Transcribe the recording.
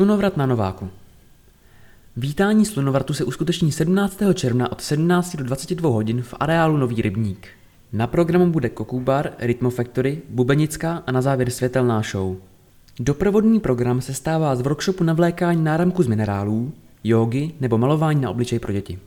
Slunovrat na Nováku. Vítání slunovratu se uskuteční 17. června od 17 do 22 hodin v areálu Nový rybník. Na programu bude Kokubar, Rytmofactory, Bubenická a na závěr světelná show. Doprovodný program se stává z workshopu navlékání náramku z minerálů, jógy nebo malování na obličej pro děti.